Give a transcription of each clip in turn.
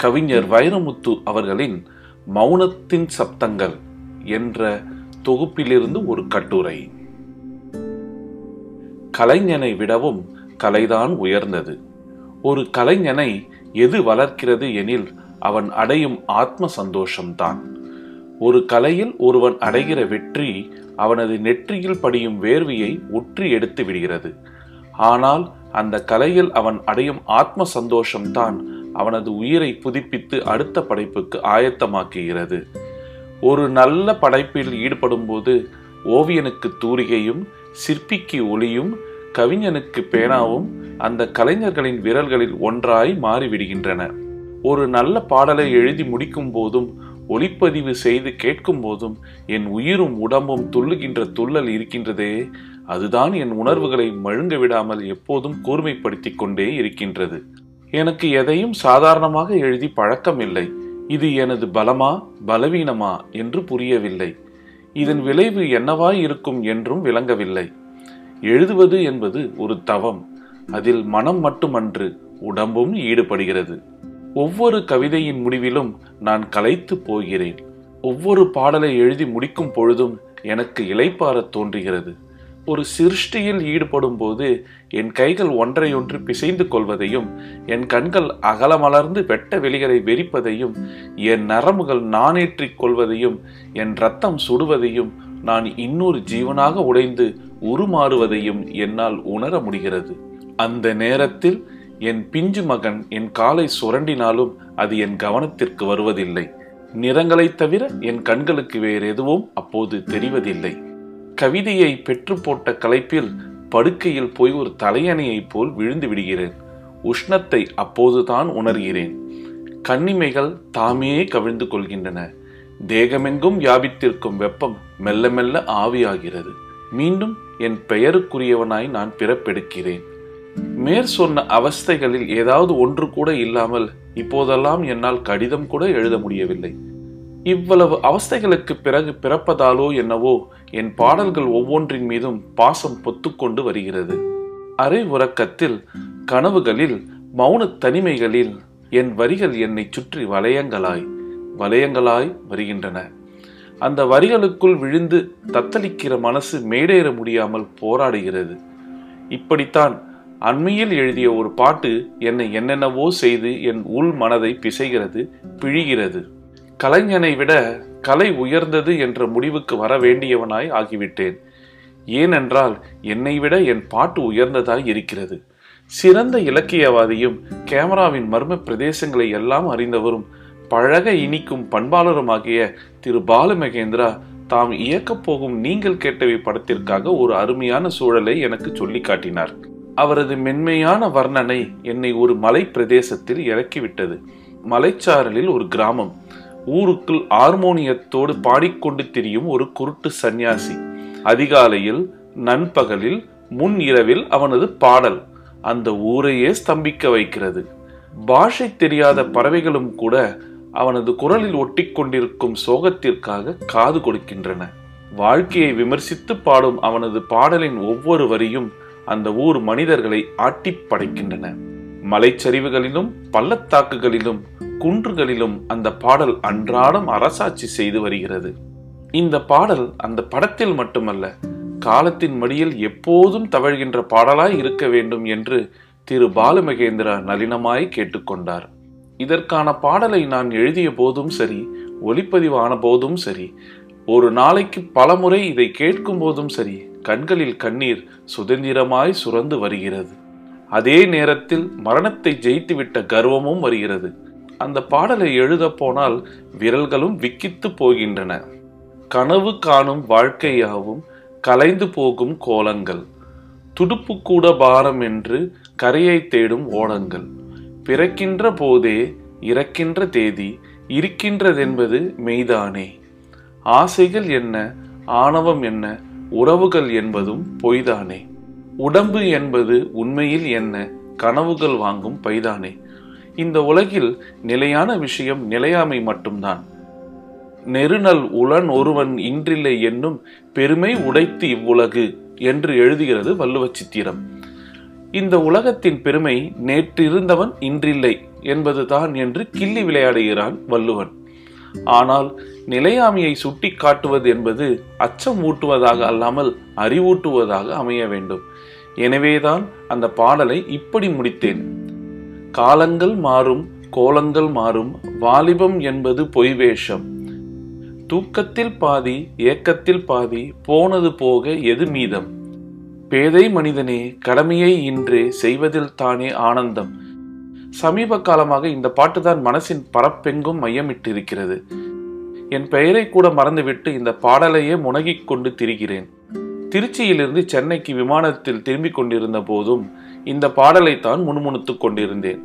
கவிஞர் வைரமுத்து அவர்களின் மௌனத்தின் சப்தங்கள் என்ற தொகுப்பிலிருந்து ஒரு கட்டுரை. கலைஞனை விடவும் கலைதான் உயர்ந்தது. ஒரு கலைஞனை எது வளர்க்கிறது எனில் அவன் அடையும் ஆத்ம சந்தோஷம்தான். ஒரு கலையில் ஒருவன் அடைகிற வெற்றி அவனது நெற்றியில் படியும் வேர்வையை உற்றி எடுத்து விடுகிறது. ஆனால் அந்த கலையில் அவன் அடையும் ஆத்ம சந்தோஷம்தான் அவனது உயிரை புதுப்பித்து அடுத்த படைப்புக்கு ஆயத்தமாக்குகிறது. ஒரு நல்ல படைப்பில் ஈடுபடும்போது ஓவியனுக்கு தூரிகையும் சிற்பிக்கு ஒளியும் கவிஞனுக்கு பேனாவும் அந்த கலைஞர்களின் விரல்களில் ஒன்றாய் மாறிவிடுகின்றன. ஒரு நல்ல பாடலை எழுதி முடிக்கும் போதும் ஒளிப்பதிவு செய்து கேட்கும் போதும் என் உயிரும் உடம்பும் துள்ளுகின்ற துள்ளல் இருக்கின்றதே அதுதான் என் உணர்வுகளை மழுங்க விடாமல் எப்போதும் கூர்மைப்படுத்தி கொண்டே இருக்கின்றது. எனக்கு எதையும் சாதாரணமாக எழுதி பழக்கமில்லை. இது எனது பலமா பலவீனமா என்று புரியவில்லை. இதன் விளைவு என்னவாய் இருக்கும் என்றும் விளங்கவில்லை. எழுதுவது என்பது ஒரு தவம். அதில் மனம் மட்டுமன்று உடம்பும் ஈடுபடுகிறது. ஒவ்வொரு கவிதையின் முடிவிலும் நான் கலைத்து போகிறேன். ஒவ்வொரு பாடலை எழுதி முடிக்கும் பொழுதும் எனக்கு இலைப்பாரத் தோன்றுகிறது. ஒரு சிருஷ்டியில் ஈடுபடும் போது என் கைகள் ஒன்றையொன்று பிசைந்து கொள்வதையும் என் கண்கள் அகலமலர்ந்து வெட்ட வெளிகளை வெறிப்பதையும் என் நரம்புகள் நானேற்றிக் கொள்வதையும் என் ரத்தம் சுடுவதையும் நான் இன்னொரு ஜீவனாக உடைந்து உருமாறுவதையும் என்னால் உணர முடிகிறது. அந்த நேரத்தில் என் பிஞ்சு மகன் என் காலை சுரண்டினாலும் அது என் கவனத்திற்கு வருவதில்லை. நிறங்களைத் தவிர என் கண்களுக்கு வேறு எதுவும் அப்போது தெரிவதில்லை. கவிதையை பெற்று போட்ட கலைப்பில் படுக்கையில் போய் ஒரு தலையணையைப் போல் விழுந்து விடுகிறேன். உஷ்ணத்தை அப்போதுதான் உணர்கிறேன். கண்ணிமைகள் தாமே கவிழ்ந்து கொள்கின்றன. தேகமெங்கும் வியாபித்திருக்கும் வெப்பம் மெல்ல மெல்ல ஆவியாகிறது. மீண்டும் என் பெயருக்குரியவனாய் நான் பிறப்பெடுக்கிறேன். மேற் சொன்ன அவஸ்தைகளில் ஏதாவது ஒன்று கூட இல்லாமல் இப்போதெல்லாம் என்னால் கடிதம் கூட எழுத முடியவில்லை. இவ்வளவு அவஸ்தைகளுக்கு பிறகு பிறப்பதாலோ என்னவோ என் பாடல்கள் ஒவ்வொன்றின் மீதும் பாசம் பொத்துக்கொண்டு வருகிறது. அரை உறக்கத்தில் கனவுகளில் மௌன தனிமைகளில் என் வரிகள் என்னை சுற்றி வளையங்களாய் வளையங்களாய் வருகின்றன. அந்த வரிகளுக்குள் விழுந்து தத்தளிக்கிற மனசு மேடேற முடியாமல் போராடுகிறது. இப்படித்தான் அண்மையில் எழுதிய ஒரு பாட்டு என்னை என்னென்னவோ செய்து என் உள் மனதை பிசைகிறது பிழிகிறது. கலைஞனை விட கலை உயர்ந்தது என்ற முடிவுக்கு வர வேண்டியவனாய் ஆகிவிட்டேன். ஏனென்றால் என்னை விட என் பாட்டு உயர்ந்ததாய் இருக்கிறது. சிறந்த இலக்கியவாதியும் கேமராவின் மர்ம பிரதேசங்களை எல்லாம் அறிந்தவரும் பழக இனிக்கும் பண்பாளருமாகிய திரு பாலுமகேந்திரா தாம் இயக்கப் போகும் நீங்கள் கேட்டவை படத்திற்காக ஒரு அருமையான சூழலை எனக்கு சொல்லி காட்டினார். அவரது மென்மையான வர்ணனை என்னை ஒரு மலை பிரதேசத்தில் இறக்கிவிட்டது. மலைச்சாரலில் ஒரு கிராமம். ஊருக்குள் ஹார்மோனியத்தோடு பாடிக்கொண்டு திரியும் ஒரு குருட்டு சந்நியாசி. அதிகாலையில் நண்பகலில் முன் இரவில் அவனது பாடல் அந்த ஊரையே ஸ்தம்பிக்க வைக்கிறது. பாஷை தெரியாத பறவைகளும் கூட அவனது குரலில் ஒட்டி கொண்டிருக்கும் சோகத்திற்காக காது கொடுக்கின்றன. வாழ்க்கையை விமர்சித்து பாடும் அவனது பாடலின் ஒவ்வொரு வரியும் அந்த ஊர் மனிதர்களை ஆட்டி படைக்கின்றன. மலைச்சரிவுகளிலும் பள்ளத்தாக்குகளிலும் குன்றுகளிலும் அந்த பாடல் அன்றாடம் அரசாட்சி செய்து வருகிறது. இந்த பாடல் அந்த படத்தில் மட்டுமல்ல காலத்தின் மடியில் எப்போதும் தவழ்கின்ற பாடலாய் இருக்க வேண்டும் என்று திரு பாலுமகேந்திரா நளினமாய் கேட்டுக்கொண்டார். இதற்கான பாடலை நான் எழுதிய போதும் சரி ஒளிப்பதிவான போதும் சரி ஒரு நாளைக்கு பலமுறை இதை கேட்கும் போதும் சரி கண்களில் கண்ணீர் சுதந்திரமாய் சுரந்து வருகிறது. அதே நேரத்தில் மரணத்தை ஜெயித்துவிட்ட கர்வமும் வருகிறது. அந்த பாடலை எழுத போனால் விரல்களும் விக்கித்து போகின்றன. கனவு காணும் வாழ்க்கையாவும் கலைந்து போகும் கோலங்கள். துடுப்பு கூட பாரம் என்று கரையை தேடும் ஓடங்கள் பிறக்கின்ற போதே இறக்கின்ற தேதி இருக்கின்றதென்பது மெய்தானே. ஆசைகள் என்ன ஆணவம் என்ன உறவுகள் என்பதும் பொய்தானே. உடம்பு என்பது உண்மையில் என்ன கனவுகள் வாங்கும் பைதானே. இந்த உலகில் நிலையான விஷயம் நிலையாமை மட்டும்தான். நெருநல் உளன் ஒருவன் இன்றில்லை என்னும் பெருமை உடைத்து இவ்வுலகு என்று எழுதுகிறது வள்ளுவ சித்திரம். இந்த உலகத்தின் பெருமை நேற்றிருந்தவன் இன்றில்லை என்பதுதான் என்று கிள்ளி விளையாடுகிறான் வள்ளுவன். ஆனால் நிலையாமையை சுட்டி காட்டுவது என்பது அச்சம் ஊட்டுவதாக அல்லாமல் அறிவூட்டுவதாக அமைய வேண்டும். எனவேதான் அந்த பாடலை இப்படி முடித்தேன். காலங்கள் மாறும் கோலங்கள் மாறும் வாலிபம் என்பது பொய் வேஷம். தூக்கத்தில் பாதி ஏக்கத்தில் பாதி போனது போக எது மீதம்? பேதை மனிதனே கடமையை இன்றே செய்வதில் தானே ஆனந்தம். சமீப காலமாக இந்த பாட்டுதான் மனசின் பரப்பெங்கும் மையமிட்டிருக்கிறது. என் பெயரை கூட மறந்துவிட்டு இந்த பாடலையே முனகிக் கொண்டு திரிகிறேன். திருச்சியிலிருந்து சென்னைக்கு விமானத்தில் திரும்பிக் கொண்டிருந்த போதும் இந்த பாடலைத்தான் முணுமுணுத்துக் கொண்டிருந்தேன்.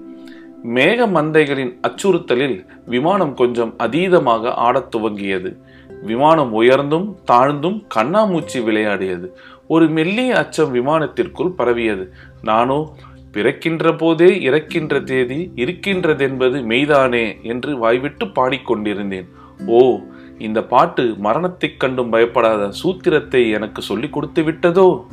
மேக மந்தைகளின் அச்சுறுத்தலில் விமானம் கொஞ்சம் அதீதமாக ஆடத் துவங்கியது. விமானம் உயர்ந்தும் தாழ்ந்தும் கண்ணாமூச்சி விளையாடியது. ஒரு மெல்லிய அச்சம் விமானத்திற்குள் பரவியது. நானோ பிறக்கின்ற போதே இறக்கின்ற தேதி இருக்கின்றதென்பது மெய்தானே என்று வாய்விட்டு பாடிக்கொண்டிருந்தேன் ஓ இந்த பாட்டு மரணத்தைக் கண்டும் பயப்படாத சூத்திரத்தை எனக்கு சொல்லிக் கொடுத்து விட்டதோ?